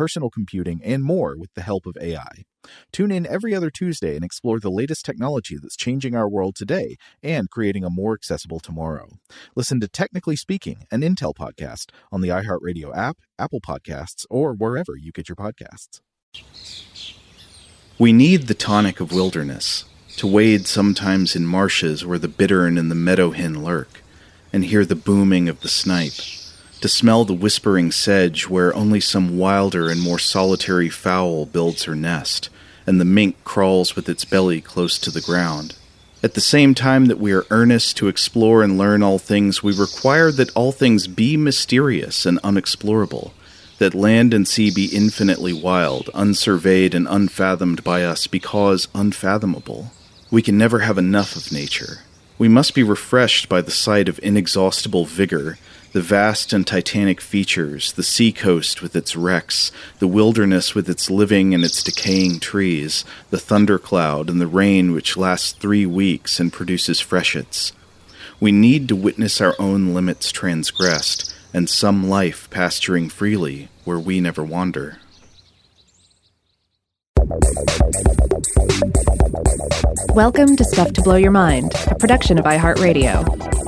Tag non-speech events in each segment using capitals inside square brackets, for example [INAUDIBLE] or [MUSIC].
personal computing, and more with the help of AI. Tune in every other Tuesday and explore the latest technology that's changing our world today and creating a more accessible tomorrow. Listen to Technically Speaking, an Intel podcast on the iHeartRadio app, Apple Podcasts, or wherever you get your podcasts. We need the tonic of wilderness, to wade sometimes in marshes where the bittern and the meadow hen lurk, and hear the booming of the snipe, to smell the whispering sedge where only some wilder and more solitary fowl builds her nest, and the mink crawls with its belly close to the ground. At the same time that we are earnest to explore and learn all things, we require that all things be mysterious and unexplorable that land and sea be infinitely wild, unsurveyed and unfathomed by us because unfathomable. We can never have enough of nature. We must be refreshed by the sight of inexhaustible vigor, the vast and titanic features, the seacoast with its wrecks, the wilderness with its living and its decaying trees, the thundercloud and the rain which lasts three weeks and produces freshets. We need to witness our own limits transgressed, and some life pasturing freely where we never wander. Welcome to Stuff to Blow Your Mind, a production of iHeartRadio.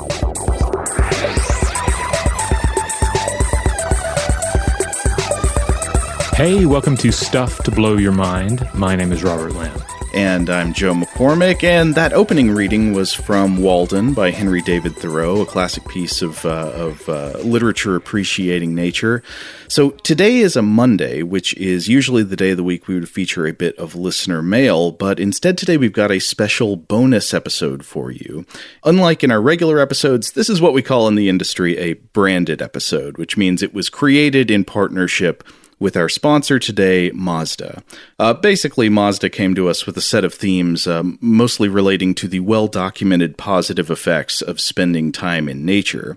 Hey, welcome to Stuff to Blow Your Mind. My name is Robert Lamb. And I'm Joe McCormick, and that opening reading was from Walden by Henry David Thoreau, a classic piece of, uh, of uh, literature appreciating nature. So today is a Monday, which is usually the day of the week we would feature a bit of listener mail, but instead today we've got a special bonus episode for you. Unlike in our regular episodes, this is what we call in the industry a branded episode, which means it was created in partnership with our sponsor today, Mazda. Uh, basically, Mazda came to us with a set of themes, um, mostly relating to the well documented positive effects of spending time in nature.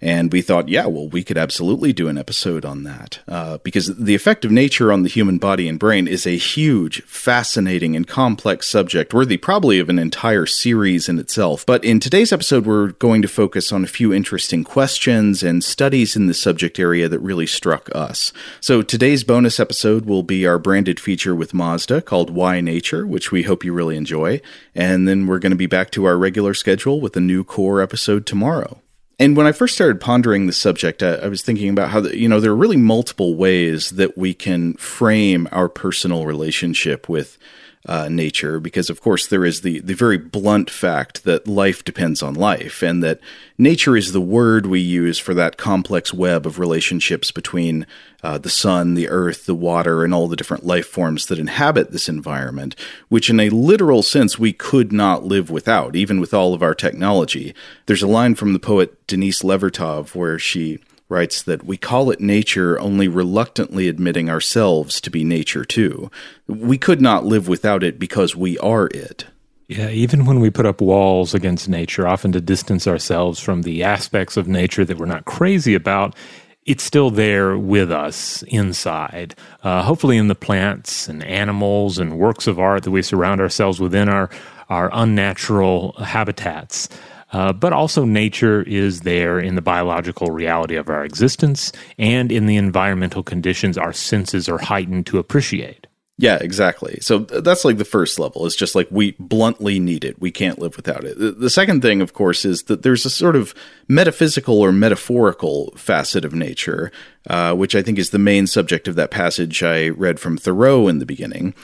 And we thought, yeah, well, we could absolutely do an episode on that uh, because the effect of nature on the human body and brain is a huge, fascinating, and complex subject, worthy probably of an entire series in itself. But in today's episode, we're going to focus on a few interesting questions and studies in the subject area that really struck us. So today's bonus episode will be our branded feature with Mazda called Why Nature, which we hope you really enjoy. And then we're going to be back to our regular schedule with a new core episode tomorrow. And when I first started pondering the subject, I, I was thinking about how, the, you know, there are really multiple ways that we can frame our personal relationship with uh, nature, because of course there is the the very blunt fact that life depends on life, and that nature is the word we use for that complex web of relationships between uh, the sun, the earth, the water, and all the different life forms that inhabit this environment, which in a literal sense we could not live without, even with all of our technology. There's a line from the poet Denise Levertov where she writes that we call it nature only reluctantly admitting ourselves to be nature too. We could not live without it because we are it. Yeah, even when we put up walls against nature, often to distance ourselves from the aspects of nature that we're not crazy about, it's still there with us inside. Uh, hopefully, in the plants and animals and works of art that we surround ourselves within our, our unnatural habitats. Uh, but also, nature is there in the biological reality of our existence and in the environmental conditions our senses are heightened to appreciate. Yeah, exactly. So that's like the first level. It's just like we bluntly need it. We can't live without it. The second thing, of course, is that there's a sort of metaphysical or metaphorical facet of nature, uh, which I think is the main subject of that passage I read from Thoreau in the beginning,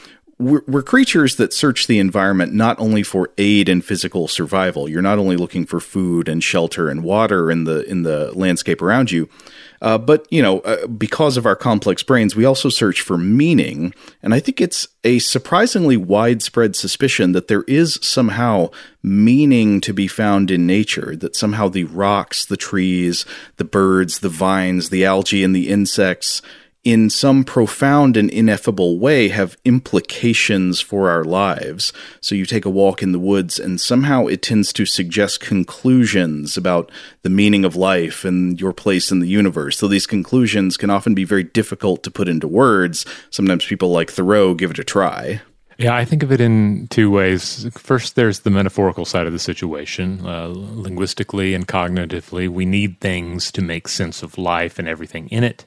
we're, we're, creatures that search the environment not only for aid in physical survival. You're not only looking for food and shelter and water in the in the landscape around you, uh, but you know, uh, because of our complex brains, we also search for meaning. And I think it's a surprisingly widespread suspicion that there is somehow meaning to be found in nature. That somehow the rocks, the trees, the birds, the vines, the algae, and the insects in some profound and ineffable way have implications for our lives. So you take a walk in the woods and somehow it tends to suggest conclusions about the meaning of life and your place in the universe. So these conclusions can often be very difficult to put into words. Sometimes people like Thoreau give it a try. Yeah, I think of it in two ways. First, there's the metaphorical side of the situation. Uh, linguistically and cognitively, we need things to make sense of life and everything in it.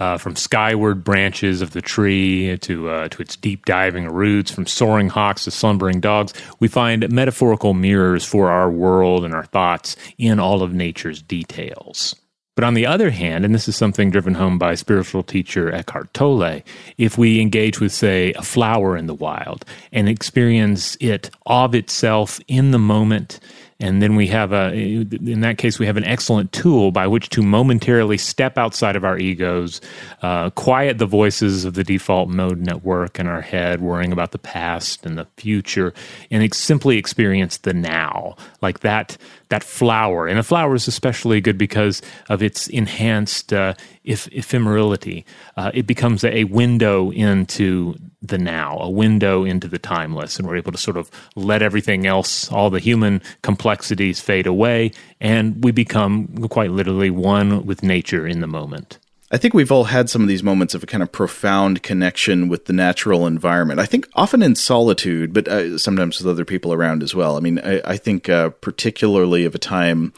Uh, from skyward branches of the tree to uh, to its deep diving roots, from soaring hawks to slumbering dogs, we find metaphorical mirrors for our world and our thoughts in all of nature's details. But on the other hand, and this is something driven home by spiritual teacher Eckhart Tolle, if we engage with, say, a flower in the wild and experience it of itself in the moment, and then we have a, in that case, we have an excellent tool by which to momentarily step outside of our egos, uh, quiet the voices of the default mode network in our head, worrying about the past and the future, and ex- simply experience the now, like that that flower. And the flower is especially good because of its enhanced uh, eph- ephemerality. Uh, it becomes a window into the now, a window into the timeless, and we're able to sort of let everything else, all the human complexities fade away, and we become quite literally one with nature in the moment. I think we've all had some of these moments of a kind of profound connection with the natural environment. I think often in solitude, but uh, sometimes with other people around as well. I mean, I, I think uh, particularly of a time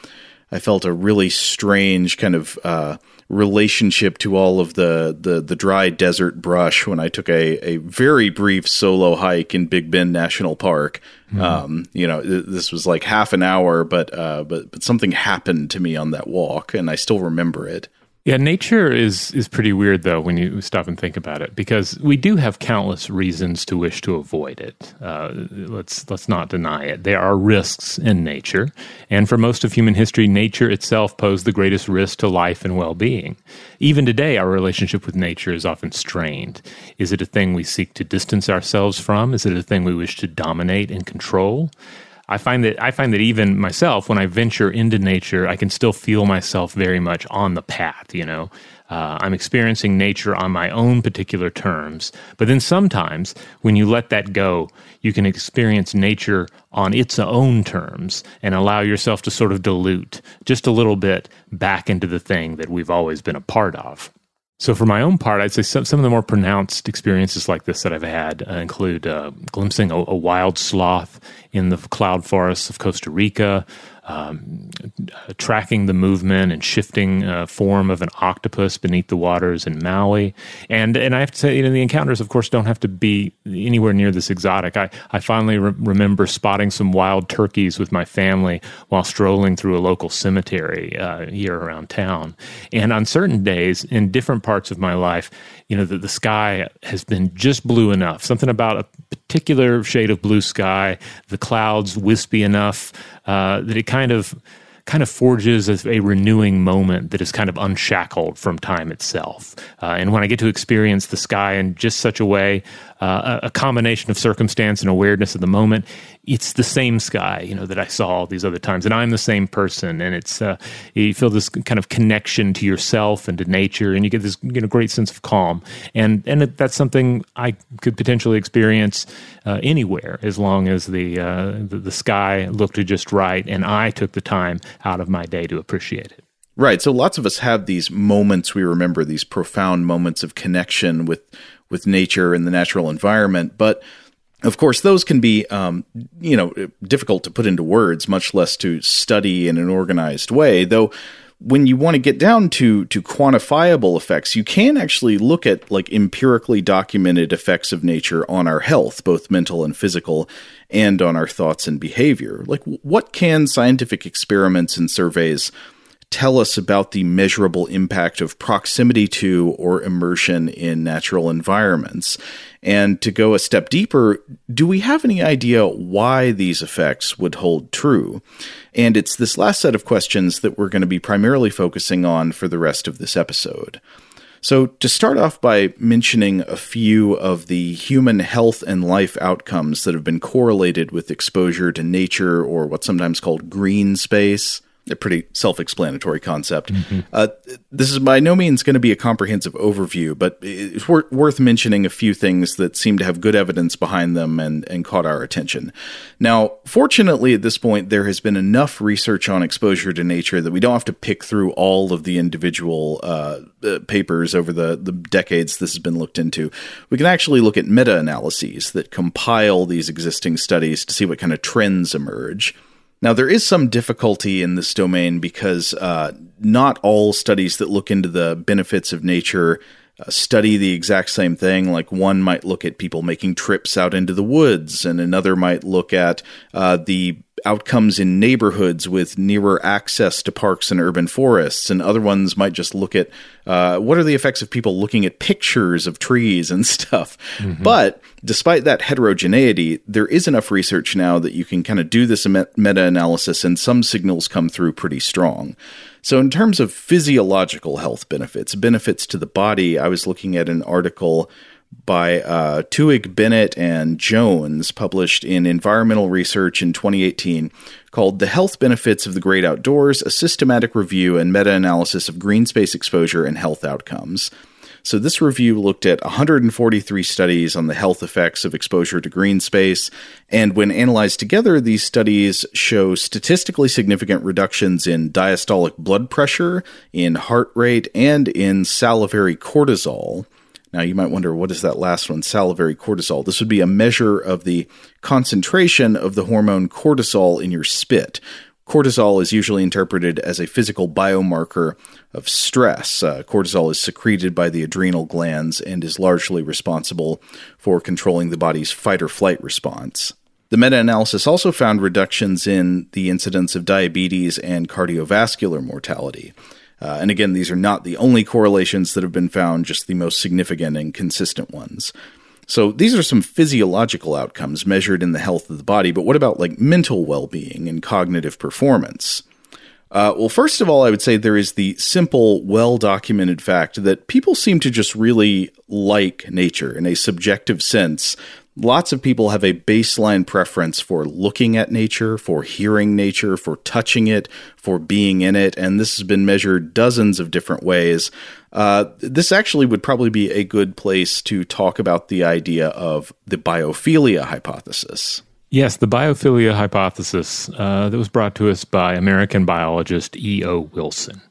I felt a really strange kind of uh, relationship to all of the, the, the dry desert brush when I took a, a very brief solo hike in Big Bend National Park. Mm-hmm. Um, you know, th- this was like half an hour, but uh, but but something happened to me on that walk, and I still remember it. Yeah, nature is is pretty weird though when you stop and think about it, because we do have countless reasons to wish to avoid it. Uh, let's let's not deny it. There are risks in nature, and for most of human history, nature itself posed the greatest risk to life and well being. Even today, our relationship with nature is often strained. Is it a thing we seek to distance ourselves from? Is it a thing we wish to dominate and control? I find that I find that even myself, when I venture into nature, I can still feel myself very much on the path. You know, uh, I'm experiencing nature on my own particular terms. But then sometimes, when you let that go, you can experience nature on its own terms and allow yourself to sort of dilute just a little bit back into the thing that we've always been a part of. So, for my own part, I'd say some, some of the more pronounced experiences like this that I've had uh, include uh, glimpsing a, a, wild sloth in the cloud forests of Costa Rica, um, tracking the movement and shifting uh, form of an octopus beneath the waters in Maui. And and I have to say, you know, the encounters, of course, don't have to be anywhere near this exotic. I, I finally re- remember spotting some wild turkeys with my family while strolling through a local cemetery uh, here around town. And on certain days, in different parts of my life, you know, the, the sky has been just blue enough, something about a particular shade of blue sky, the clouds wispy enough uh, that it kind of kind of forges a, a, renewing moment that is kind of unshackled from time itself. Uh, and when I get to experience the sky in just such a way, uh, a, combination of circumstance and awareness of the moment, it's the same sky, you know, that I saw all these other times, and I'm the same person, and it's uh, you feel this kind of connection to yourself and to nature, and you get this you know great sense of calm, and and that's something I could potentially experience uh, anywhere as long as the, uh, the the sky looked just right, and I took the time out of my day to appreciate it. Right. So lots of us have these moments. We remember, these profound moments of connection with with nature and the natural environment, but of course, those can be, um, you know, difficult to put into words, much less to study in an organized way. Though, when you want to get down to to quantifiable effects, you can actually look at like empirically documented effects of nature on our health, both mental and physical, and on our thoughts and behavior. Like, what can scientific experiments and surveys tell us about the measurable impact of proximity to or immersion in natural environments? And to go a step deeper, do we have any idea why these effects would hold true? And it's this last set of questions that we're going to be primarily focusing on for the rest of this episode. So, to start off by mentioning a few of the human health and life outcomes that have been correlated with exposure to nature or what's sometimes called green space. A pretty self explanatory concept. Mm-hmm. Uh, this is by no means going to be a comprehensive overview, but it's wor- worth mentioning a few things that seem to have good evidence behind them and, and caught our attention. Now, fortunately, at this point, there has been enough research on exposure to nature that we don't have to pick through all of the individual uh, uh, papers over the, the decades this has been looked into. We can actually look at meta analyses that compile these existing studies to see what kind of trends emerge. Now, there is some difficulty in this domain because uh, not all studies that look into the benefits of nature uh, study the exact same thing. Like one might look at people making trips out into the woods, and another might look at uh, the outcomes in neighborhoods with nearer access to parks and urban forests, and other ones might just look at uh, what are the effects of people looking at pictures of trees and [LAUGHS] stuff. Mm-hmm. But despite that heterogeneity, there is enough research now that you can kind of do this meta analysis, and some signals come through pretty strong. So, in terms of physiological health benefits, benefits to the body, I was looking at an article by uh, Twohig, Bennett, and Jones, published in Environmental Research in 2018, called The Health Benefits of the Great Outdoors A Systematic Review and Meta Analysis of Green Space Exposure and Health Outcomes. So, this review looked at 143 studies on the health effects of exposure to green space. And when analyzed together, these studies show statistically significant reductions in diastolic blood pressure, in heart rate, and in salivary cortisol. Now, you might wonder, what is that last one, salivary cortisol? This would be a measure of the concentration of the hormone cortisol in your spit, Cortisol is usually interpreted as a physical biomarker of stress. Uh, cortisol is secreted by the adrenal glands and is largely responsible for controlling the body's fight or flight response. The meta analysis also found reductions in the incidence of diabetes and cardiovascular mortality. Uh, and again, these are not the only correlations that have been found, just the most significant and consistent ones. So these are some physiological outcomes measured in the health of the body, but what about like mental well being and cognitive performance? Uh, well, first of all, I would say there is the simple, well documented fact that people seem to just really like nature in a subjective sense lots of people have a baseline preference for looking at nature, for hearing nature, for touching it, for being in it, and this has been measured dozens of different ways. Uh, this actually would probably be a good place to talk about the idea of the biophilia hypothesis. Yes, the biophilia hypothesis uh, that was brought to us by American biologist E.O. Wilson.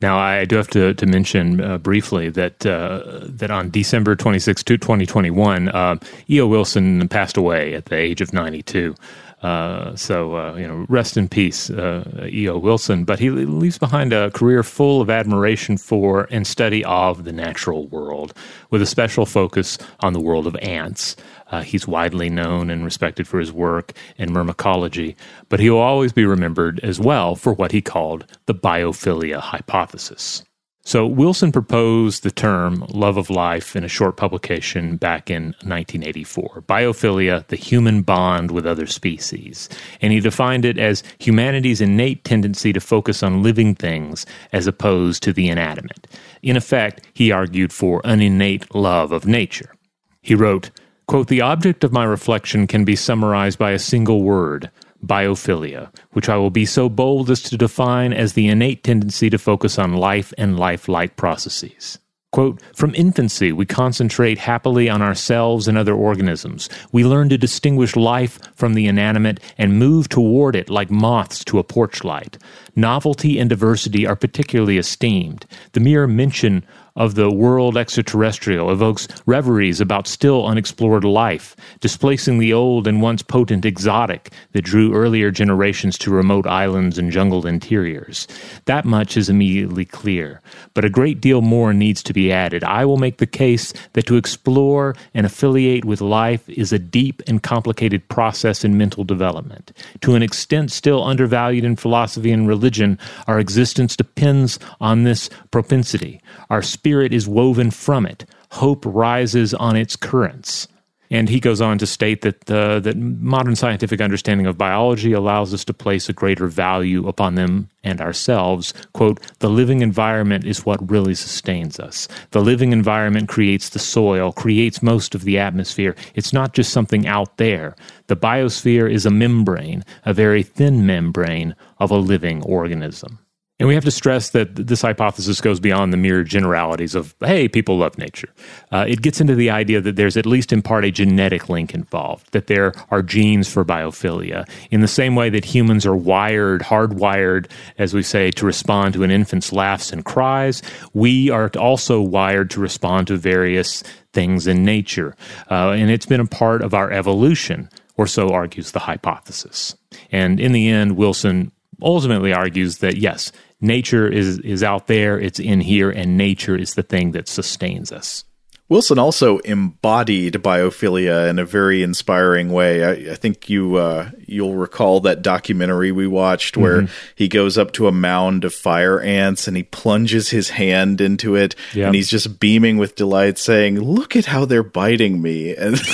Now, I do have to, to mention uh, briefly that uh, that on December 26, 2021, uh, E.O. Wilson passed away at the age of 92. Uh, so, uh, you know, rest in peace, uh, E.O. Wilson. But he leaves behind a career full of admiration for and study of the natural world, with a special focus on the world of ants. Uh, he's widely known and respected for his work in myrmecology, but he will always be remembered as well for what he called the biophilia hypothesis. So, Wilson proposed the term love of life in a short publication back in 1984 Biophilia, the human bond with other species. And he defined it as humanity's innate tendency to focus on living things as opposed to the inanimate. In effect, he argued for an innate love of nature. He wrote, quote, The object of my reflection can be summarized by a single word biophilia, which I will be so bold as to define as the innate tendency to focus on life and life-like processes. Quote, From infancy, we concentrate happily on ourselves and other organisms. We learn to distinguish life from the inanimate and move toward it like moths to a porch light. Novelty and diversity are particularly esteemed. The mere mention of the world extraterrestrial evokes reveries about still unexplored life, displacing the old and once potent exotic that drew earlier generations to remote islands and jungled interiors. That much is immediately clear, but a great deal more needs to be added. I will make the case that to explore and affiliate with life is a deep and complicated process in mental development. To an extent still undervalued in philosophy and religion, our existence depends on this propensity. Our spirit is woven from it. Hope rises on its currents. And he goes on to state that uh, that modern scientific understanding of biology allows us to place a greater value upon them and ourselves. Quote, the living environment is what really sustains us. The living environment creates the soil, creates most of the atmosphere. It's not just something out there. The biosphere is a membrane, a very thin membrane of a living organism. And we have to stress that this hypothesis goes beyond the mere generalities of, hey, people love nature. Uh, it gets into the idea that there's at least in part a genetic link involved, that there are genes for biophilia. In the same way that humans are wired, hardwired, as we say, to respond to an infant's laughs and cries, we are also wired to respond to various things in nature. Uh, and it's been a part of our evolution, or so argues the hypothesis. And in the end, Wilson ultimately argues that yes, nature is is out there, it's in here, and nature is the thing that sustains us. Wilson also embodied biophilia in a very inspiring way. I, I think you uh, you'll recall that documentary we watched where mm-hmm. he goes up to a mound of fire ants and he plunges his hand into it, yep. and he's just beaming with delight, saying, "Look at how they're biting me!" And [LAUGHS]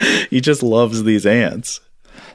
[LAUGHS] he just loves these ants.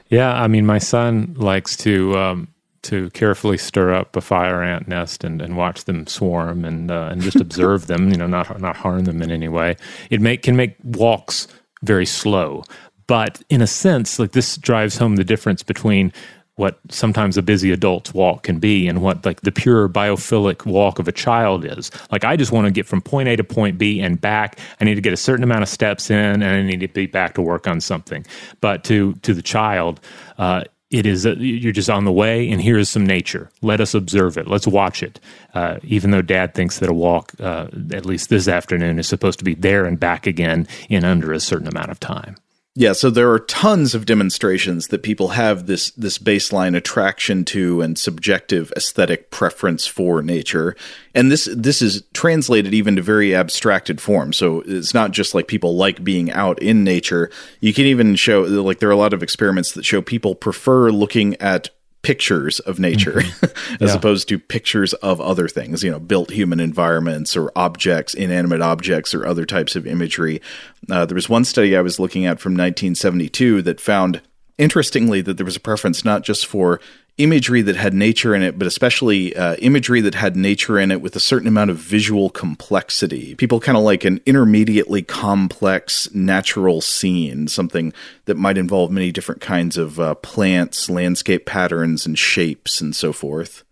Yeah, I mean, my son likes to um, to carefully stir up a fire ant nest and, and watch them swarm and uh, and just observe them. You know, not not harm them in any way. It make can make walks very slow, but in a sense, like this drives home the difference between what sometimes a busy adult's walk can be and what like the pure biophilic walk of a child is. Like I just want to get from point A to point B and back. I need to get a certain amount of steps in and I need to be back to work on something. But to to the child, uh, it is a, you're just on the way and here is some nature. Let us observe it. Let's watch it. Uh, even though dad thinks that a walk uh, at least this afternoon is supposed to be there and back again in under a certain amount of time yeah, so there are tons of demonstrations that people have this this baseline attraction to and subjective aesthetic preference for nature. And this this is translated even to very abstracted form. So it's not just like people like being out in nature. You can even show like there are a lot of experiments that show people prefer looking at pictures of nature mm-hmm. [LAUGHS] as yeah. opposed to pictures of other things, you know, built human environments or objects, inanimate objects or other types of imagery. Uh, there was one study I was looking at from 1972 that found interestingly that there was a preference not just for imagery that had nature in it, but especially uh, imagery that had nature in it with a certain amount of visual complexity. People kind of like an intermediately complex natural scene, something that might involve many different kinds of uh, plants, landscape patterns, and shapes, and so forth.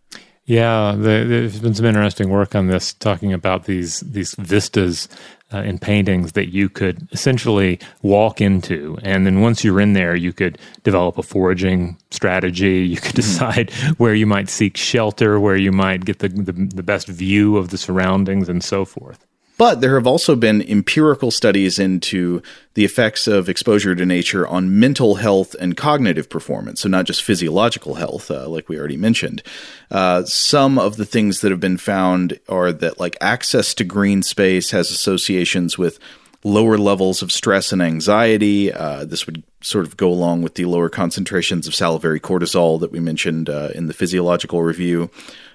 Yeah, there's been some interesting work on this, talking about these these vistas uh, in paintings that you could essentially walk into, and then once you're in there, you could develop a foraging strategy. You could [LAUGHS] hmm. decide where you might seek shelter, where you might get the, the, the best view of the surroundings, and so forth. But there have also been empirical studies into the effects of exposure to nature on mental health and cognitive performance. So, not just physiological health, uh, like we already mentioned. Uh, some of the things that have been found are that, like, access to green space has associations with lower levels of stress and anxiety. Uh, this would sort of go along with the lower concentrations of salivary cortisol that we mentioned uh, in the physiological review.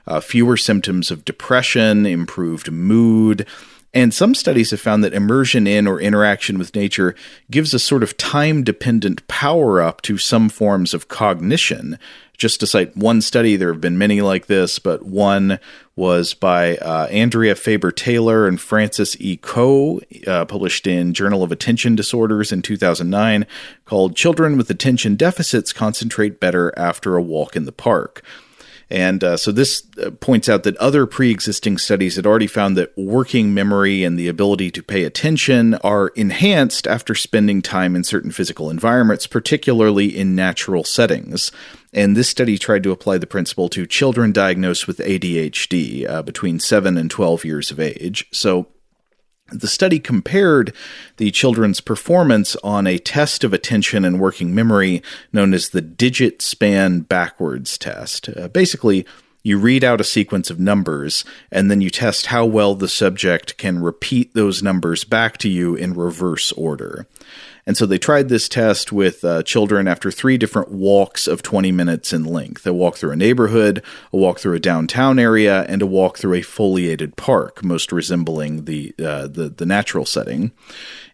Uh, fewer symptoms of depression, improved mood. And some studies have found that immersion in or interaction with nature gives a sort of time dependent power up to some forms of cognition. Just to cite one study, there have been many like this, but one was by uh, Andrea Faber Taylor and Francis E. Coe, uh, published in Journal of Attention Disorders in 2009, called Children with Attention Deficits Concentrate Better After a Walk in the Park. And uh, so this uh, points out that other pre existing studies had already found that working memory and the ability to pay attention are enhanced after spending time in certain physical environments, particularly in natural settings. And this study tried to apply the principle to children diagnosed with ADHD uh, between 7 and 12 years of age. So the study compared the children's performance on a test of attention and working memory known as the digit span backwards test. Uh, basically, you read out a sequence of numbers and then you test how well the subject can repeat those numbers back to you in reverse order. And so they tried this test with uh, children after three different walks of 20 minutes in length a walk through a neighborhood, a walk through a downtown area, and a walk through a foliated park, most resembling the, uh, the, the natural setting.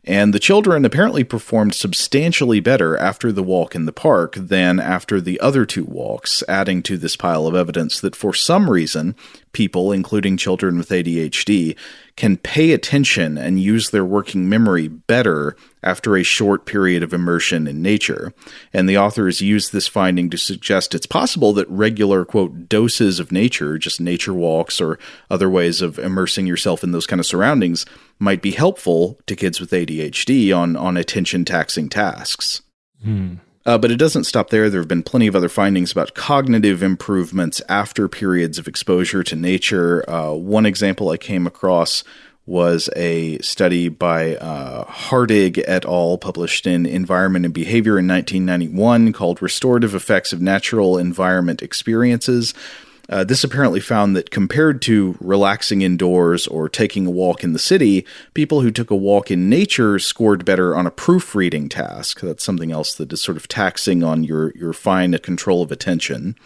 And the children apparently performed substantially better after the walk in the park than after the other two walks, adding to this pile of evidence that for some reason, people, including children with ADHD, can pay attention and use their working memory better after a short period of immersion in nature. And the authors use this finding to suggest it's possible that regular, quote, doses of nature, just nature walks or other ways of immersing yourself in those kind of surroundings, might be helpful to kids with ADHD on, on attention taxing tasks. Hmm. Uh, but it doesn't stop there. There have been plenty of other findings about cognitive improvements after periods of exposure to nature. Uh, one example I came across was a study by uh, Hartig et al., published in Environment and Behavior in 1991, called Restorative Effects of Natural Environment Experiences. Uh, this apparently found that compared to relaxing indoors or taking a walk in the city, people who took a walk in nature scored better on a proofreading task. That's something else that is sort of taxing on your, your fine control of attention.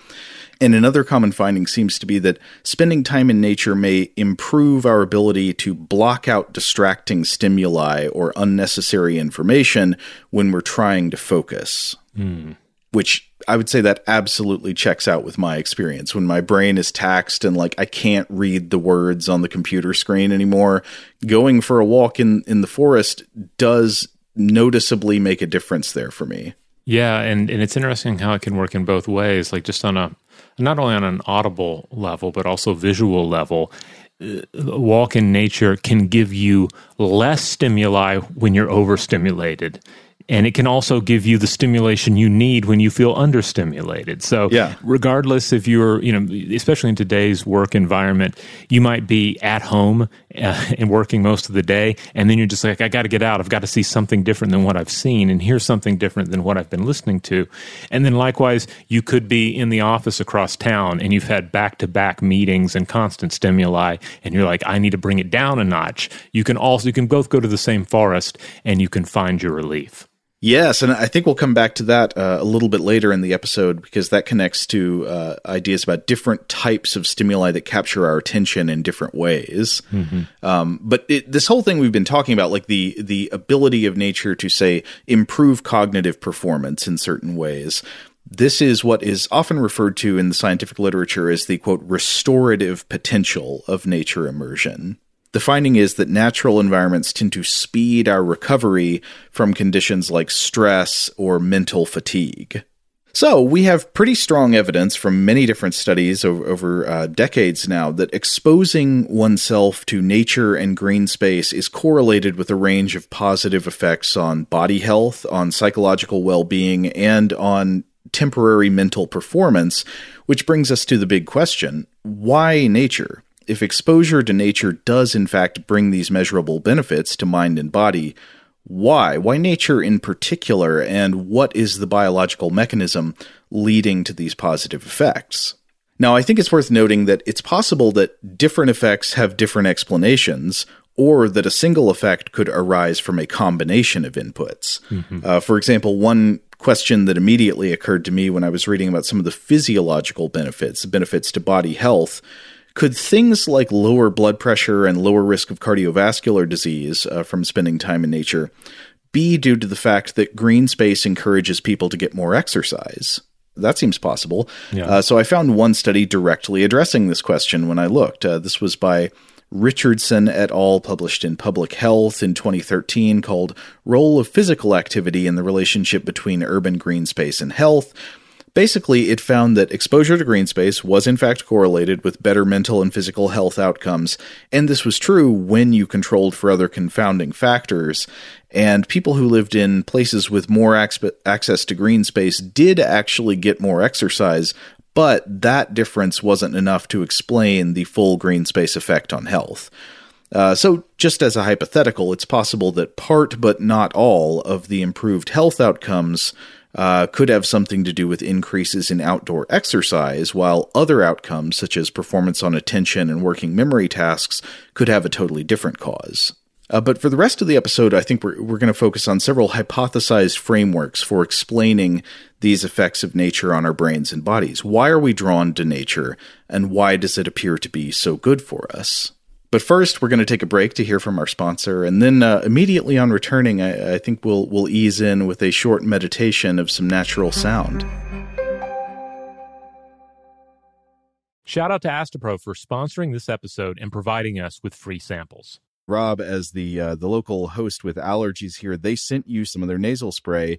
And another common finding seems to be that spending time in nature may improve our ability to block out distracting stimuli or unnecessary information when we're trying to focus. Mm. Which I would say that absolutely checks out with my experience. When my brain is taxed and like I can't read the words on the computer screen anymore, going for a walk in, in the forest does noticeably make a difference there for me. Yeah, and, and it's interesting how it can work in both ways, like just on a not only on an audible level, but also visual level. Uh, walk in nature can give you less stimuli when you're overstimulated and it can also give you the stimulation you need when you feel understimulated. So, yeah. regardless if you're, you know, especially in today's work environment, you might be at home uh, [LAUGHS] and working most of the day, and then you're just like, I got to get out. I've got to see something different than what I've seen, and hear something different than what I've been listening to. And then, likewise, you could be in the office across town, and you've had back to back meetings and constant stimuli, and you're like, I need to bring it down a notch. You can also, you can both go to the same forest, and you can find your relief. Yes, and I think we'll come back to that uh, a little bit later in the episode because that connects to uh, ideas about different types of stimuli that capture our attention in different ways. Mm-hmm. Um, but it, this whole thing we've been talking about, like the the ability of nature to say improve cognitive performance in certain ways. This is what is often referred to in the scientific literature as the quote restorative potential of nature immersion. The finding is that natural environments tend to speed our recovery from conditions like stress or mental fatigue. So, we have pretty strong evidence from many different studies over, over uh, decades now that exposing oneself to nature and green space is correlated with a range of positive effects on body health, on psychological well being, and on temporary mental performance, which brings us to the big question why nature? If exposure to nature does in fact bring these measurable benefits to mind and body, why? Why nature in particular, and what is the biological mechanism leading to these positive effects? Now, I think it's worth noting that it's possible that different effects have different explanations, or that a single effect could arise from a combination of inputs. Mm-hmm. Uh, for example, one question that immediately occurred to me when I was reading about some of the physiological benefits, the benefits to body health, could things like lower blood pressure and lower risk of cardiovascular disease uh, from spending time in nature be due to the fact that green space encourages people to get more exercise? That seems possible. Yeah. Uh, so I found one study directly addressing this question when I looked. Uh, this was by Richardson et al., published in Public Health in 2013, called Role of Physical Activity in the Relationship Between Urban Green Space and Health. Basically, it found that exposure to green space was in fact correlated with better mental and physical health outcomes, and this was true when you controlled for other confounding factors. And people who lived in places with more access to green space did actually get more exercise, but that difference wasn't enough to explain the full green space effect on health. Uh, so, just as a hypothetical, it's possible that part, but not all, of the improved health outcomes uh, could have something to do with increases in outdoor exercise, while other outcomes, such as performance on attention and working memory tasks, could have a totally different cause. Uh, but for the rest of the episode, I think we're, we're going to focus on several hypothesized frameworks for explaining these effects of nature on our brains and bodies. Why are we drawn to nature, and why does it appear to be so good for us? But first, we're going to take a break to hear from our sponsor, and then uh, immediately on returning, I, I think we'll we'll ease in with a short meditation of some natural sound. Shout out to Astepro for sponsoring this episode and providing us with free samples. Rob, as the uh, the local host with allergies here, they sent you some of their nasal spray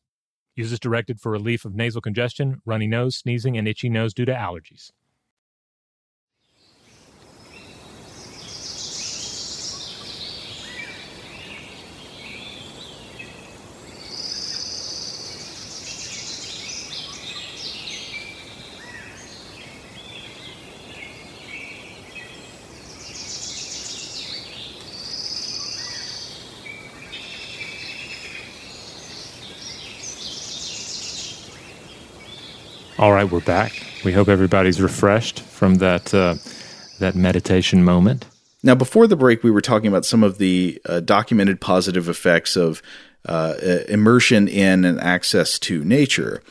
Use directed for relief of nasal congestion, runny nose, sneezing, and itchy nose due to allergies. All right, we're back. We hope everybody's refreshed from that uh, that meditation moment. Now, before the break, we were talking about some of the uh, documented positive effects of uh, immersion in and access to nature.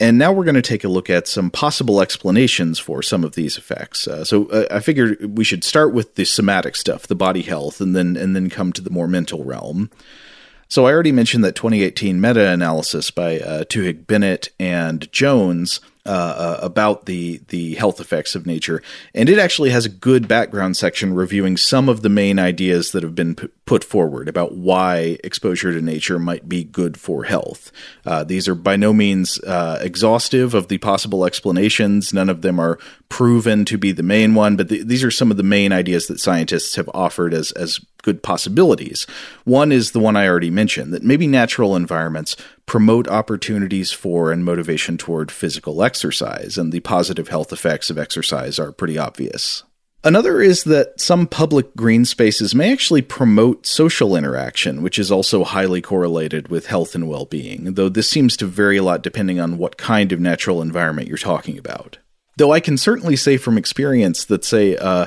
And now we're going to take a look at some possible explanations for some of these effects. Uh, so uh, I figured we should start with the somatic stuff, the body health, and then and then come to the more mental realm. So I already mentioned that 2018 meta-analysis by uh, Twohig Bennett and Jones uh, uh, about the the health effects of nature, and it actually has a good background section reviewing some of the main ideas that have been p- put forward about why exposure to nature might be good for health. Uh, these are by no means uh, exhaustive of the possible explanations. None of them are proven to be the main one, but th- these are some of the main ideas that scientists have offered as as good possibilities. One is the one I already mentioned that maybe natural environments promote opportunities for and motivation toward physical exercise, and the positive health effects of exercise are pretty obvious. Another is that some public green spaces may actually promote social interaction, which is also highly correlated with health and well being, though this seems to vary a lot depending on what kind of natural environment you're talking about. Though I can certainly say from experience that, say, uh,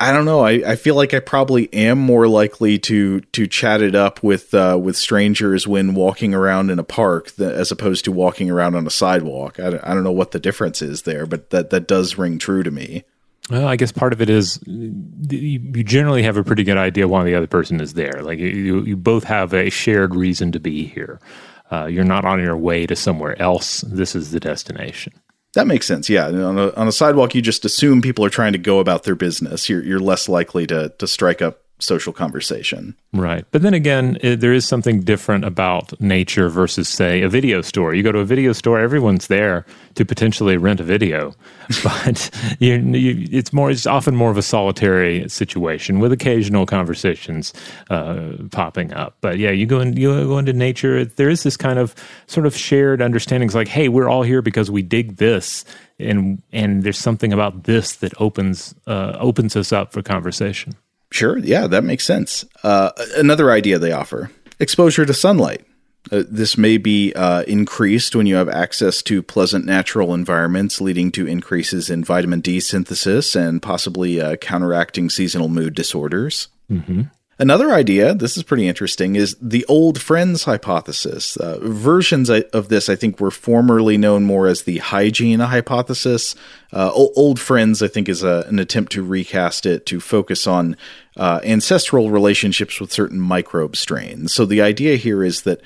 I don't know. I, I feel like I probably am more likely to to chat it up with uh, with strangers when walking around in a park as opposed to walking around on a sidewalk. I, I don't know what the difference is there, but that that does ring true to me. Well, I guess part of it is you generally have a pretty good idea why the other person is there. Like you, you both have a shared reason to be here. Uh, you're not on your way to somewhere else. This is the destination. That makes sense. Yeah, on a, on a sidewalk, you just assume people are trying to go about their business. You're you're less likely to to strike up social conversation. Right. But then again, it, there is something different about nature versus, say, a video store. You go to a video store, everyone's there to potentially rent a video, [LAUGHS] but you, you, it's more. It's often more of a solitary situation with occasional conversations uh, popping up. But yeah, you go in, you go into nature. There is this kind of sort of shared understandings, like, hey, we're all here because we dig this, and and there's something about this that opens uh, opens us up for conversation. Sure. Yeah, that makes sense. Uh, another idea they offer exposure to sunlight. Uh, this may be uh, increased when you have access to pleasant natural environments, leading to increases in vitamin D synthesis and possibly uh, counteracting seasonal mood disorders. Mm-hmm. Another idea, this is pretty interesting, is the old friends hypothesis. Uh, versions of this, I think, were formerly known more as the hygiene hypothesis. Uh, old friends, I think, is a, an attempt to recast it to focus on uh, ancestral relationships with certain microbe strains. So the idea here is that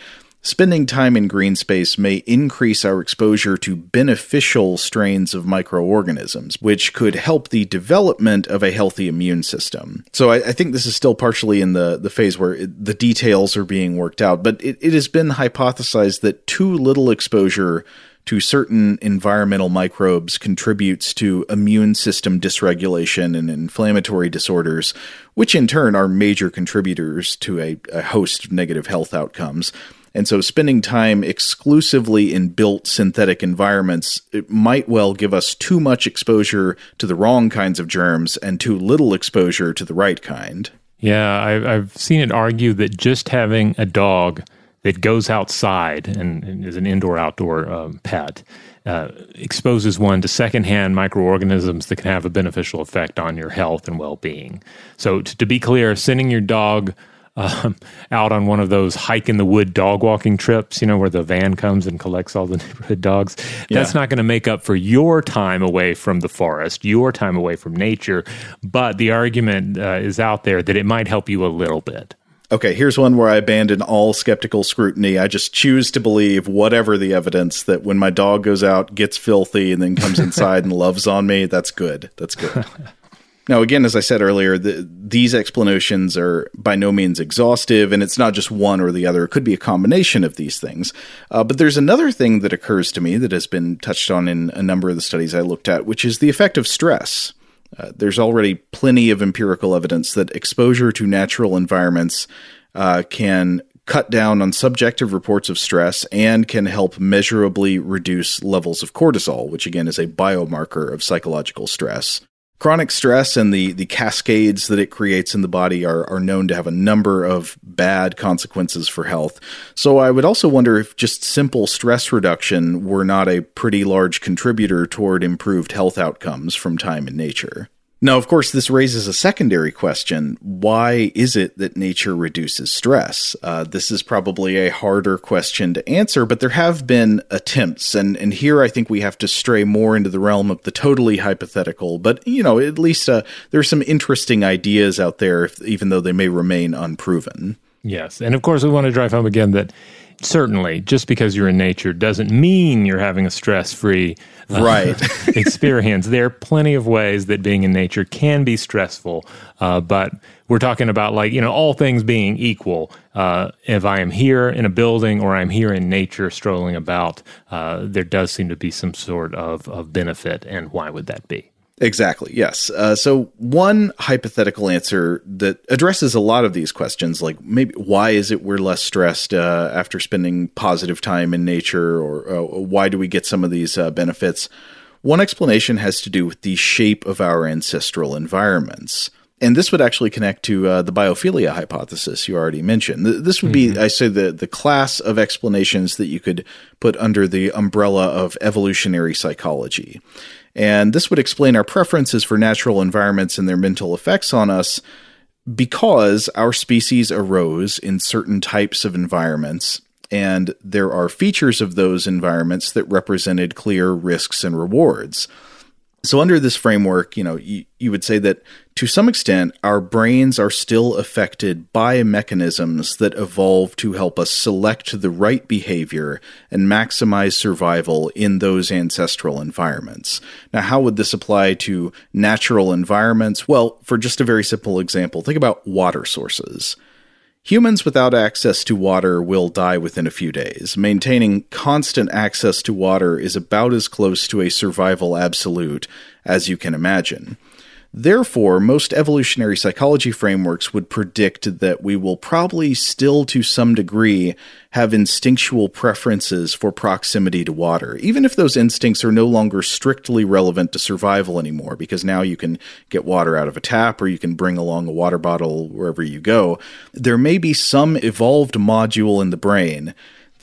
Spending time in green space may increase our exposure to beneficial strains of microorganisms, which could help the development of a healthy immune system. So I, I think this is still partially in the, the phase where it, the details are being worked out, but it, it has been hypothesized that too little exposure to certain environmental microbes contributes to immune system dysregulation and inflammatory disorders, which in turn are major contributors to a, a host of negative health outcomes. And so spending time exclusively in built synthetic environments it might well give us too much exposure to the wrong kinds of germs and too little exposure to the right kind. Yeah, I've, I've seen it argued that just having a dog that goes outside and, is an indoor outdoor um, pet uh, exposes one to secondhand microorganisms that can have a beneficial effect on your health and well being. So, to be clear, sending your dog um, out on one of those hike in the wood dog walking trips, you know, where the van comes and collects all the [LAUGHS] neighborhood dogs. Yeah. That's not going to make up for your time away from the forest, your time away from nature. But the argument uh, is out there that it might help you a little bit. Okay, here's one where I abandon all skeptical scrutiny. I just choose to believe whatever the evidence that when my dog goes out, gets filthy, and then comes inside and [LAUGHS] loves on me, that's good. That's good. [LAUGHS] Now, again, as I said earlier, the, these explanations are by no means exhaustive, and it's not just one or the other. It could be a combination of these things. Uh, but there's another thing that occurs to me that has been touched on in a number of the studies I looked at, which is the effect of stress. Uh, there's already plenty of empirical evidence that exposure to natural environments uh, can cut down on subjective reports of stress and can help measurably reduce levels of cortisol, which again is a biomarker of psychological stress. Chronic stress and the, the cascades that it creates in the body are, are known to have a number of bad consequences for health. So I would also wonder if just simple stress reduction were not a pretty large contributor toward improved health outcomes from time in nature. Now, of course, this raises a secondary question. Why is it that nature reduces stress? Uh, this is probably a harder question to answer, but there have been attempts. And, and here I think we have to stray more into the realm of the totally hypothetical. But, you know, at least uh, there's some interesting ideas out there, if, even though they may remain unproven. Yes. And of course, we want to drive home again that certainly just because you're in nature doesn't mean you're having a stress-free uh, right. [LAUGHS] [LAUGHS] experience. There are plenty of ways that being in nature can be stressful uh, but we're talking about like you know all things being equal uh, if i am here in a building or i'm here in nature strolling about uh, there does seem to be some sort of, of benefit and why would that be Exactly, yes. Uh, so, one hypothetical answer that addresses a lot of these questions, like maybe why is it we're less stressed uh, after spending positive time in nature, or uh, why do we get some of these uh, benefits? One explanation has to do with the shape of our ancestral environments. And this would actually connect to uh, the biophilia hypothesis you already mentioned. This would be, mm-hmm. I say, the, the class of explanations that you could put under the umbrella of evolutionary psychology. And this would explain our preferences for natural environments and their mental effects on us because our species arose in certain types of environments, and there are features of those environments that represented clear risks and rewards. So, under this framework, you know, you, you would say that to some extent, our brains are still affected by mechanisms that evolve to help us select the right behavior and maximize survival in those ancestral environments. Now, how would this apply to natural environments? Well, for just a very simple example, think about water sources. Humans without access to water will die within a few days. Maintaining constant access to water is about as close to a survival absolute as you can imagine. Therefore, most evolutionary psychology frameworks would predict that we will probably still, to some degree, have instinctual preferences for proximity to water, even if those instincts are no longer strictly relevant to survival anymore, because now you can get water out of a tap or you can bring along a water bottle wherever you go. There may be some evolved module in the brain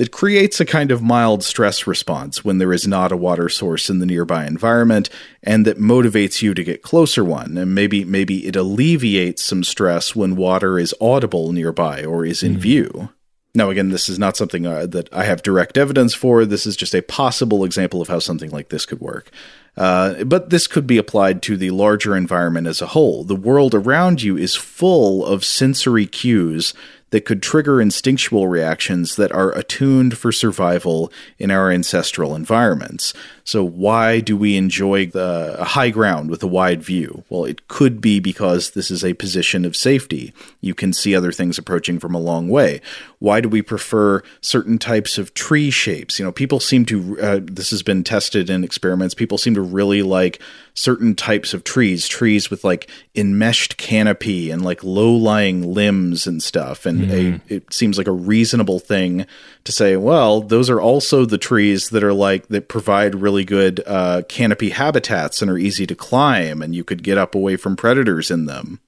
that creates a kind of mild stress response when there is not a water source in the nearby environment and that motivates you to get closer one and maybe maybe it alleviates some stress when water is audible nearby or is in mm. view now again this is not something uh, that i have direct evidence for this is just a possible example of how something like this could work uh, but this could be applied to the larger environment as a whole. The world around you is full of sensory cues that could trigger instinctual reactions that are attuned for survival in our ancestral environments. So, why do we enjoy the high ground with a wide view? Well, it could be because this is a position of safety. You can see other things approaching from a long way. Why do we prefer certain types of tree shapes? You know, people seem to, uh, this has been tested in experiments, people seem to really like certain types of trees, trees with like enmeshed canopy and like low lying limbs and stuff. And mm-hmm. a, it seems like a reasonable thing to say, well, those are also the trees that are like, that provide really good uh, canopy habitats and are easy to climb, and you could get up away from predators in them.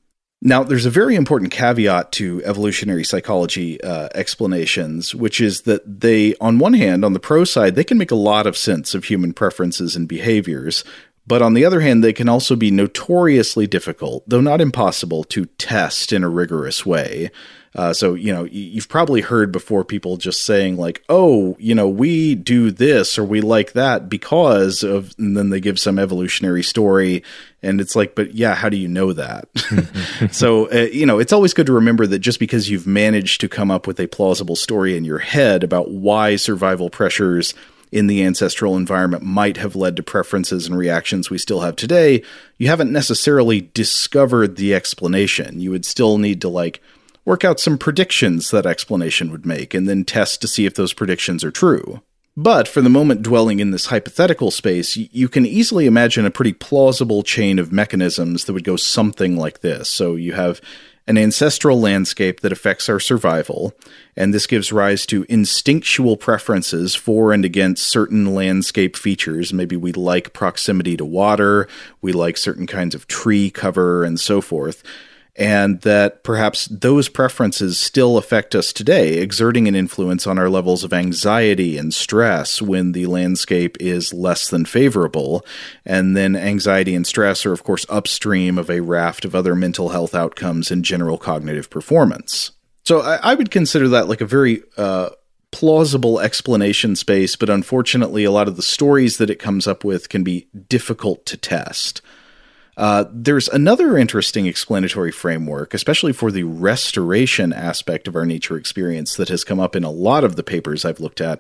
Now, there's a very important caveat to evolutionary psychology uh, explanations, which is that they, on one hand, on the pro side, they can make a lot of sense of human preferences and behaviors, but on the other hand, they can also be notoriously difficult, though not impossible, to test in a rigorous way. Uh, so, you know, you've probably heard before people just saying, like, oh, you know, we do this or we like that because of, and then they give some evolutionary story. And it's like, but yeah, how do you know that? [LAUGHS] so, uh, you know, it's always good to remember that just because you've managed to come up with a plausible story in your head about why survival pressures in the ancestral environment might have led to preferences and reactions we still have today, you haven't necessarily discovered the explanation. You would still need to like work out some predictions that explanation would make and then test to see if those predictions are true. But for the moment dwelling in this hypothetical space, you can easily imagine a pretty plausible chain of mechanisms that would go something like this. So you have an ancestral landscape that affects our survival, and this gives rise to instinctual preferences for and against certain landscape features. Maybe we like proximity to water, we like certain kinds of tree cover, and so forth and that perhaps those preferences still affect us today, exerting an influence on our levels of anxiety and stress when the landscape is less than favorable. And then anxiety and stress are, of course, upstream of a raft of other mental health outcomes and general cognitive performance. So I, I would consider that like a very uh, plausible explanation space, but unfortunately, a lot of the stories that it comes up with can be difficult to test. Uh, there's another interesting explanatory framework, especially for the restoration aspect of our nature experience, that has come up in a lot of the papers I've looked at.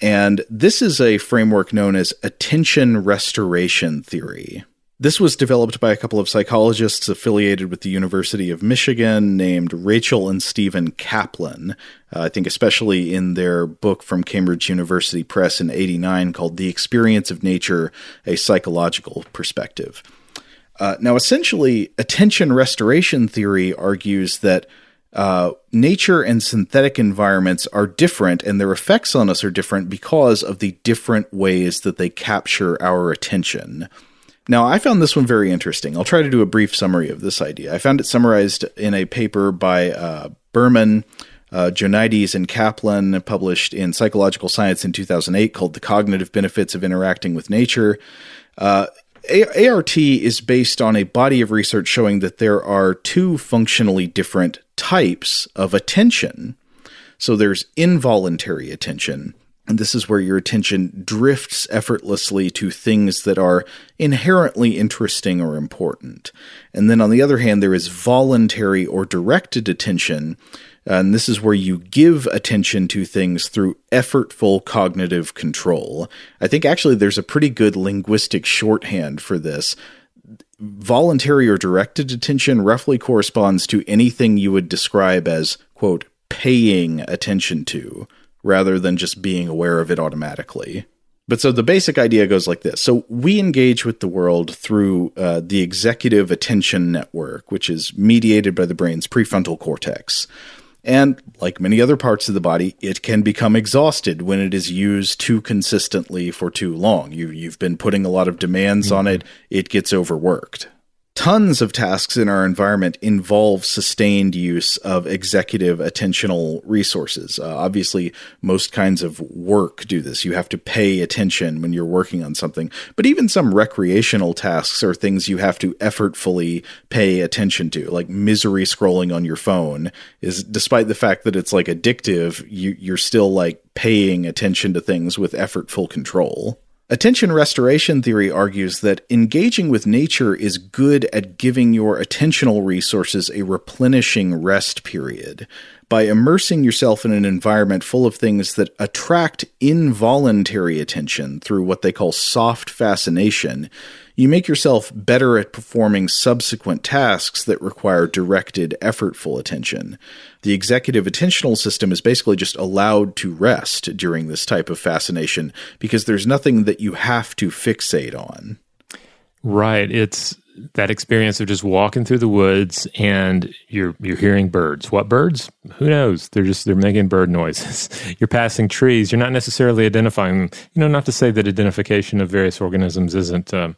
And this is a framework known as attention restoration theory. This was developed by a couple of psychologists affiliated with the University of Michigan named Rachel and Stephen Kaplan. Uh, I think, especially in their book from Cambridge University Press in 89 called The Experience of Nature A Psychological Perspective. Uh, now, essentially, attention restoration theory argues that uh, nature and synthetic environments are different and their effects on us are different because of the different ways that they capture our attention. Now, I found this one very interesting. I'll try to do a brief summary of this idea. I found it summarized in a paper by uh, Berman, uh, Jonides, and Kaplan, published in Psychological Science in 2008, called The Cognitive Benefits of Interacting with Nature. Uh, a- ART is based on a body of research showing that there are two functionally different types of attention. So there's involuntary attention, and this is where your attention drifts effortlessly to things that are inherently interesting or important. And then on the other hand, there is voluntary or directed attention, and this is where you give attention to things through effortful cognitive control. I think actually there's a pretty good linguistic shorthand for this. Voluntary or directed attention roughly corresponds to anything you would describe as, quote, paying attention to, rather than just being aware of it automatically. But so the basic idea goes like this. So we engage with the world through uh, the executive attention network, which is mediated by the brain's prefrontal cortex. And like many other parts of the body, it can become exhausted when it is used too consistently for too long. You, you've been putting a lot of demands mm-hmm. on it, it gets overworked tons of tasks in our environment involve sustained use of executive attentional resources. Uh, obviously, most kinds of work do this. You have to pay attention when you're working on something. But even some recreational tasks are things you have to effortfully pay attention to, like misery scrolling on your phone is despite the fact that it's like addictive, you, you're still like paying attention to things with effortful control. Attention restoration theory argues that engaging with nature is good at giving your attentional resources a replenishing rest period. By immersing yourself in an environment full of things that attract involuntary attention through what they call soft fascination, you make yourself better at performing subsequent tasks that require directed, effortful attention. The executive attentional system is basically just allowed to rest during this type of fascination because there's nothing that you have to fixate on. Right. It's that experience of just walking through the woods and you're you're hearing birds. What birds? Who knows? They're just they're making bird noises. [LAUGHS] you're passing trees. You're not necessarily identifying. Them. You know, not to say that identification of various organisms isn't. Uh,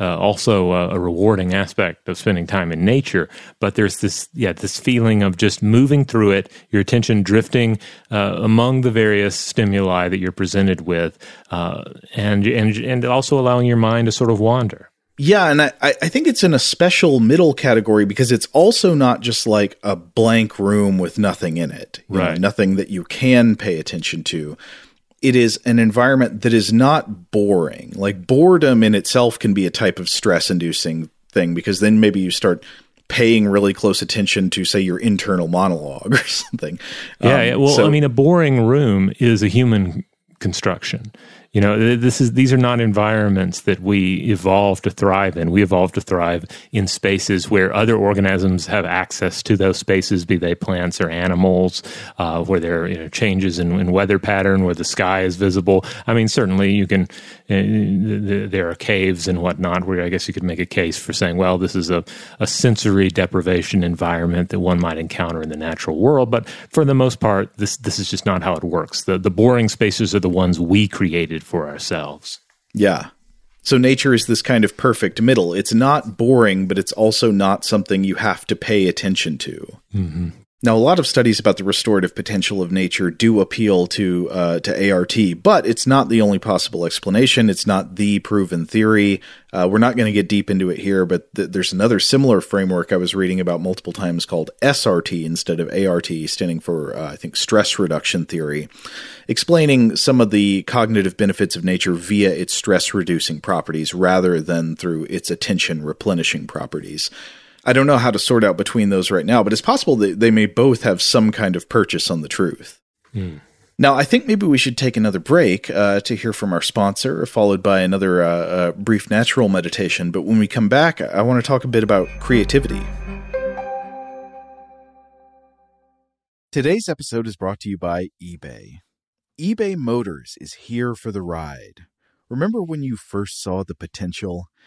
uh, also a, a, rewarding aspect of spending time in nature. But there's this, yeah, this feeling of just moving through it, your attention drifting uh, among the various stimuli that you're presented with, uh, and and and also allowing your mind to sort of wander. Yeah, and I, I think it's in a special middle category because it's also not just like a blank room with nothing in it, right? Know, nothing that you can pay attention to. It is an environment that is not boring. Like boredom in itself can be a type of stress-inducing thing because then maybe you start paying really close attention to say your internal monologue [LAUGHS] or something. Yeah, um, yeah. well, so, I mean, a boring room is a human construction. You know, this is these are not environments that we evolved to thrive in. We evolved to thrive in spaces where other organisms have access to those spaces, be they plants or animals, uh, where there are you know, changes in, in, weather pattern, where the sky is visible. I mean, certainly you can. Uh, there are caves and whatnot where I guess you could make a case for saying, well, this is a, a sensory deprivation environment that one might encounter in the natural world. But for the most part, this this is just not how it works. The the boring spaces are the ones we created created for ourselves. Yeah. So nature is this kind of perfect middle. It's not boring, but it's also not something you have to pay attention to. Mm-hmm. Now, a lot of studies about the restorative potential of nature do appeal to uh, to ART, but it's not the only possible explanation. It's not the proven theory. Uh, we're not going to get deep into it here, but th- there's another similar framework I was reading about multiple times called SRT instead of ART, standing for uh, I think stress reduction theory, explaining some of the cognitive benefits of nature via its stress reducing properties rather than through its attention replenishing properties. I don't know how to sort out between those right now, but it's possible that they may both have some kind of purchase on the truth. Mm. Now, I think maybe we should take another break uh, to hear from our sponsor, followed by another uh, uh, brief natural meditation. But when we come back, I want to talk a bit about creativity. Today's episode is brought to you by eBay. eBay Motors is here for the ride. Remember when you first saw the potential?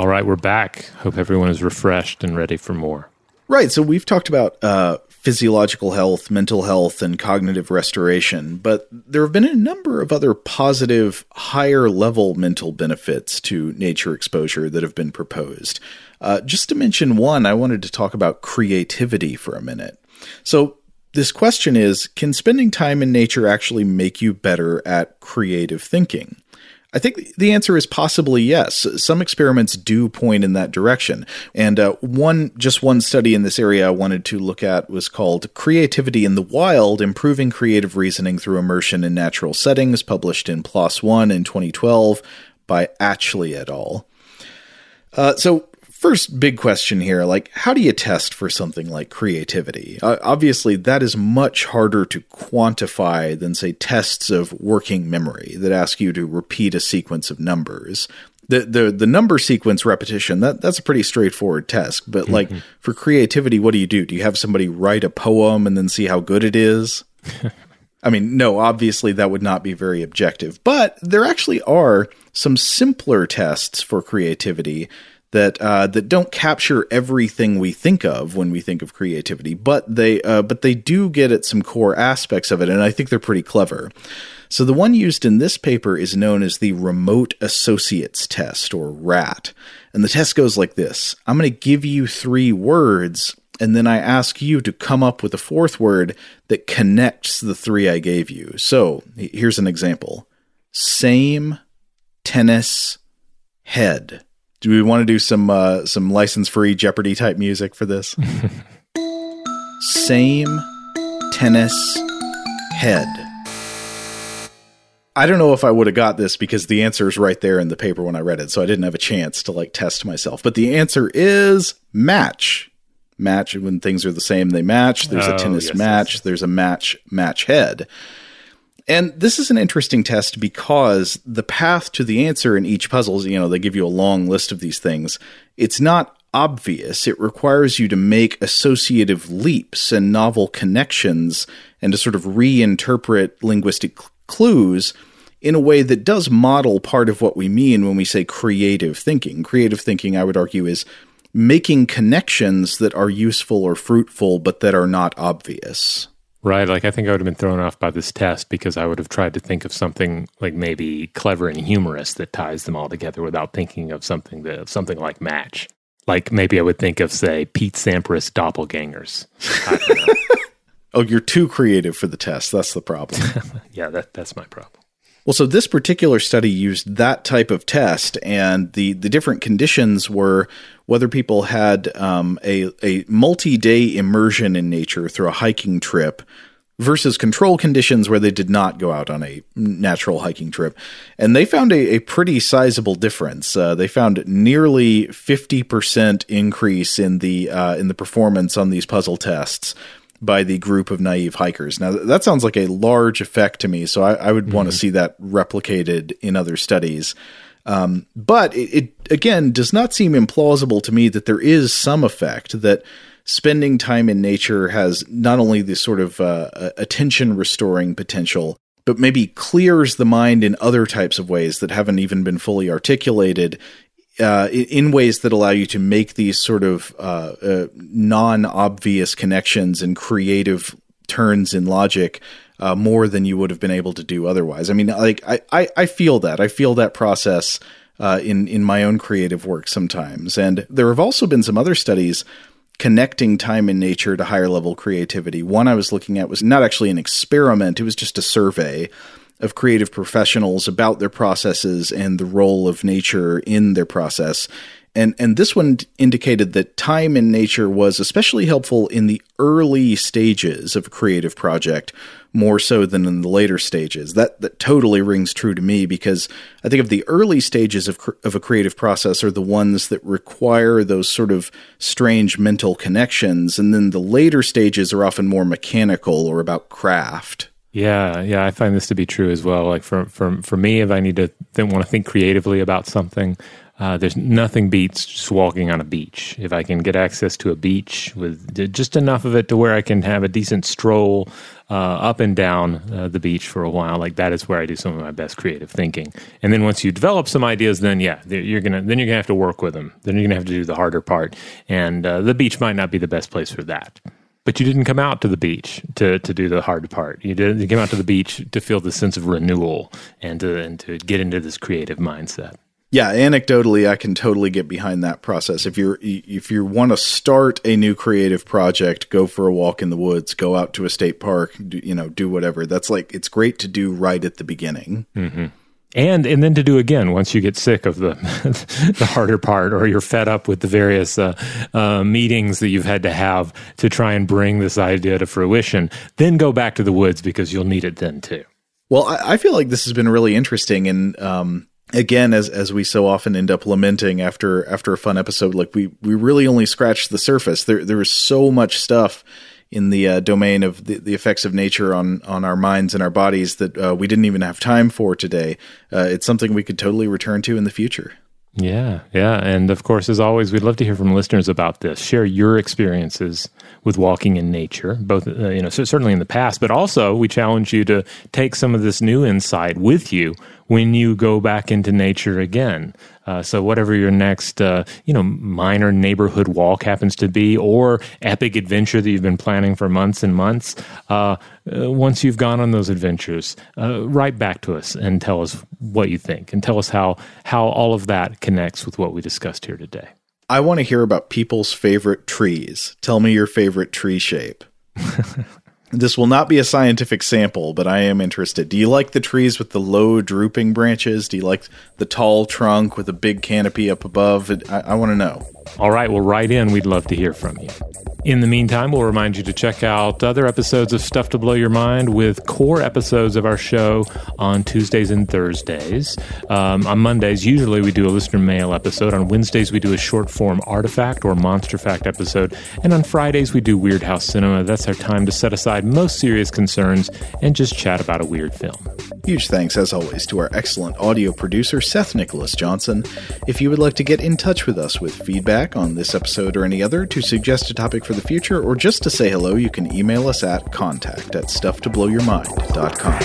All right, we're back. Hope everyone is refreshed and ready for more. Right. So we've talked about uh, physiological health, mental health, and cognitive restoration, but there have been a number of other positive, higher level mental benefits to nature exposure that have been proposed. Uh, just to mention one, I wanted to talk about creativity for a minute. So, this question is Can spending time in nature actually make you better at creative thinking? I think the answer is possibly yes. Some experiments do point in that direction. And uh, one, just one study in this area I wanted to look at was called Creativity in the Wild Improving Creative Reasoning Through Immersion in Natural Settings, published in PLOS One in 2012 by Atchley et al. Uh, so, first big question here like how do you test for something like creativity? Uh, obviously that is much harder to quantify than say tests of working memory that ask you to repeat a sequence of numbers. The the, the number sequence repetition that that's a pretty straightforward test but like mm-hmm. for creativity what do you do? Do you have somebody write a poem and then see how good it is? [LAUGHS] I mean, no, obviously that would not be very objective, but there actually are some simpler tests for creativity that uh, that don't capture everything we think of when we think of creativity, but they uh, but they do get at some core aspects of it, and I think they're pretty clever. So the one used in this paper is known as the Remote Associates Test, or RAT, and the test goes like this: I'm going to give you three words, and then I ask you to come up with a fourth word that connects the three I gave you. So here's an example: same, tennis, head do we want to do some uh, some license free Jeopardy type music for this? [LAUGHS] Same tennis head. I don't know if I would have got this because the answer is right there in the paper when I read it, so I didn't have a chance to like test myself. But the answer is match. Match when things are the same, they match. There's oh, a tennis yes, match. Yes. There's a match match head. And this is an interesting test because the path to the answer in each puzzle, you know, they give you a long list of these things. It's not obvious. It requires you to make associative leaps and novel connections and to sort of reinterpret linguistic clues in a way that does model part of what we mean when we say creative thinking. Creative thinking, I would argue, is making connections that are useful or fruitful, but that are not obvious. Right. Like I think I would have been thrown off by this test because I would have tried to think of something like maybe clever and humorous that ties them all together without thinking of something that something like match. Like maybe I would think of say Pete Sampras doppelgangers. [LAUGHS] oh, you're too creative for the test. That's the problem. [LAUGHS] yeah, that that's my problem. Well, so this particular study used that type of test, and the, the different conditions were whether people had um, a, a multi day immersion in nature through a hiking trip versus control conditions where they did not go out on a natural hiking trip. And they found a, a pretty sizable difference. Uh, they found nearly 50% increase in the uh, in the performance on these puzzle tests by the group of naive hikers. Now, that sounds like a large effect to me, so I, I would mm-hmm. want to see that replicated in other studies. Um, but it, it, again does not seem implausible to me that there is some effect that spending time in nature has not only this sort of uh, attention restoring potential, but maybe clears the mind in other types of ways that haven't even been fully articulated uh, in ways that allow you to make these sort of uh, uh, non-obvious connections and creative turns in logic uh, more than you would have been able to do otherwise. I mean, like I, I, I feel that I feel that process uh, in in my own creative work sometimes, and there have also been some other studies connecting time in nature to higher level creativity. One I was looking at was not actually an experiment; it was just a survey of creative professionals about their processes and the role of nature in their process. And and this one indicated that time in nature was especially helpful in the early stages of a creative project, more so than in the later stages. That that totally rings true to me because I think of the early stages of of a creative process are the ones that require those sort of strange mental connections, and then the later stages are often more mechanical or about craft. Yeah, yeah, I find this to be true as well. Like for for for me, if I need to then want to think creatively about something, uh, there's nothing beats just walking on a beach. If I can get access to a beach with just enough of it to where I can have a decent stroll uh, up and down uh, the beach for a while, like that is where I do some of my best creative thinking. And then once you develop some ideas, then yeah, you're gonna then you're gonna have to work with them. Then you're gonna have to do the harder part, and uh, the beach might not be the best place for that. But you didn't come out to the beach to, to do the hard part. You didn't You came out to the beach to feel the sense of renewal and to and to get into this creative mindset. Yeah, anecdotally, I can totally get behind that process. If you're if you want to start a new creative project, go for a walk in the woods, go out to a state park, do, you know, do whatever. That's like it's great to do right at the beginning. Mm-hmm. And and then to do again once you get sick of the [LAUGHS] the harder part or you're fed up with the various uh, uh, meetings that you've had to have to try and bring this idea to fruition then go back to the woods because you'll need it then too. Well i, I feel like this has been really interesting and um, again as as we so often end up lamenting after after a fun episode like we we really only scratched the surface. There there is so much stuff in the uh, domain of the, the, effects of nature on on our minds and our bodies that uh, we didn't even have time for today. Uh, it's something we could totally return to in the future. Yeah, yeah, and of course, as always, we'd love to hear from listeners about this. Share your experiences with walking in nature, both uh, you know, so certainly in the past, but also we challenge you to take some of this new insight with you when you go back into nature again. Uh, so whatever your next, uh, you know, minor neighborhood walk happens to be, or epic adventure that you've been planning for months and months, uh, uh once you've gone on those adventures, uh, write back to us and tell us what you think, and tell us how how all of that connects with what we discussed here today. I want to hear about people's favorite trees. Tell me your favorite tree shape. [LAUGHS] This will not be a scientific sample, but I am interested. Do you like the trees with the low drooping branches? Do you like the tall trunk with a big canopy up above? I, I want to know. All right, well, write in. We'd love to hear from you. In the meantime, we'll remind you to check out other episodes of Stuff to Blow Your Mind with core episodes of our show on Tuesdays and Thursdays. Um, on Mondays, usually we do a listener mail episode. On Wednesdays, we do a short form artifact or monster fact episode. And on Fridays, we do Weird House Cinema. That's our time to set aside most serious concerns and just chat about a weird film. Huge thanks, as always, to our excellent audio producer, Seth Nicholas Johnson. If you would like to get in touch with us with feedback on this episode or any other, to suggest a topic for the future, or just to say hello, you can email us at contact at stufftoblowyourmind.com.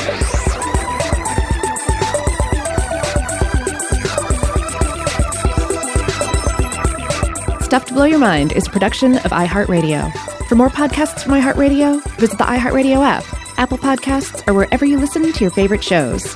Stuff to Blow Your Mind is a production of iHeartRadio. For more podcasts from iHeartRadio, visit the iHeartRadio app, Apple Podcasts, or wherever you listen to your favorite shows.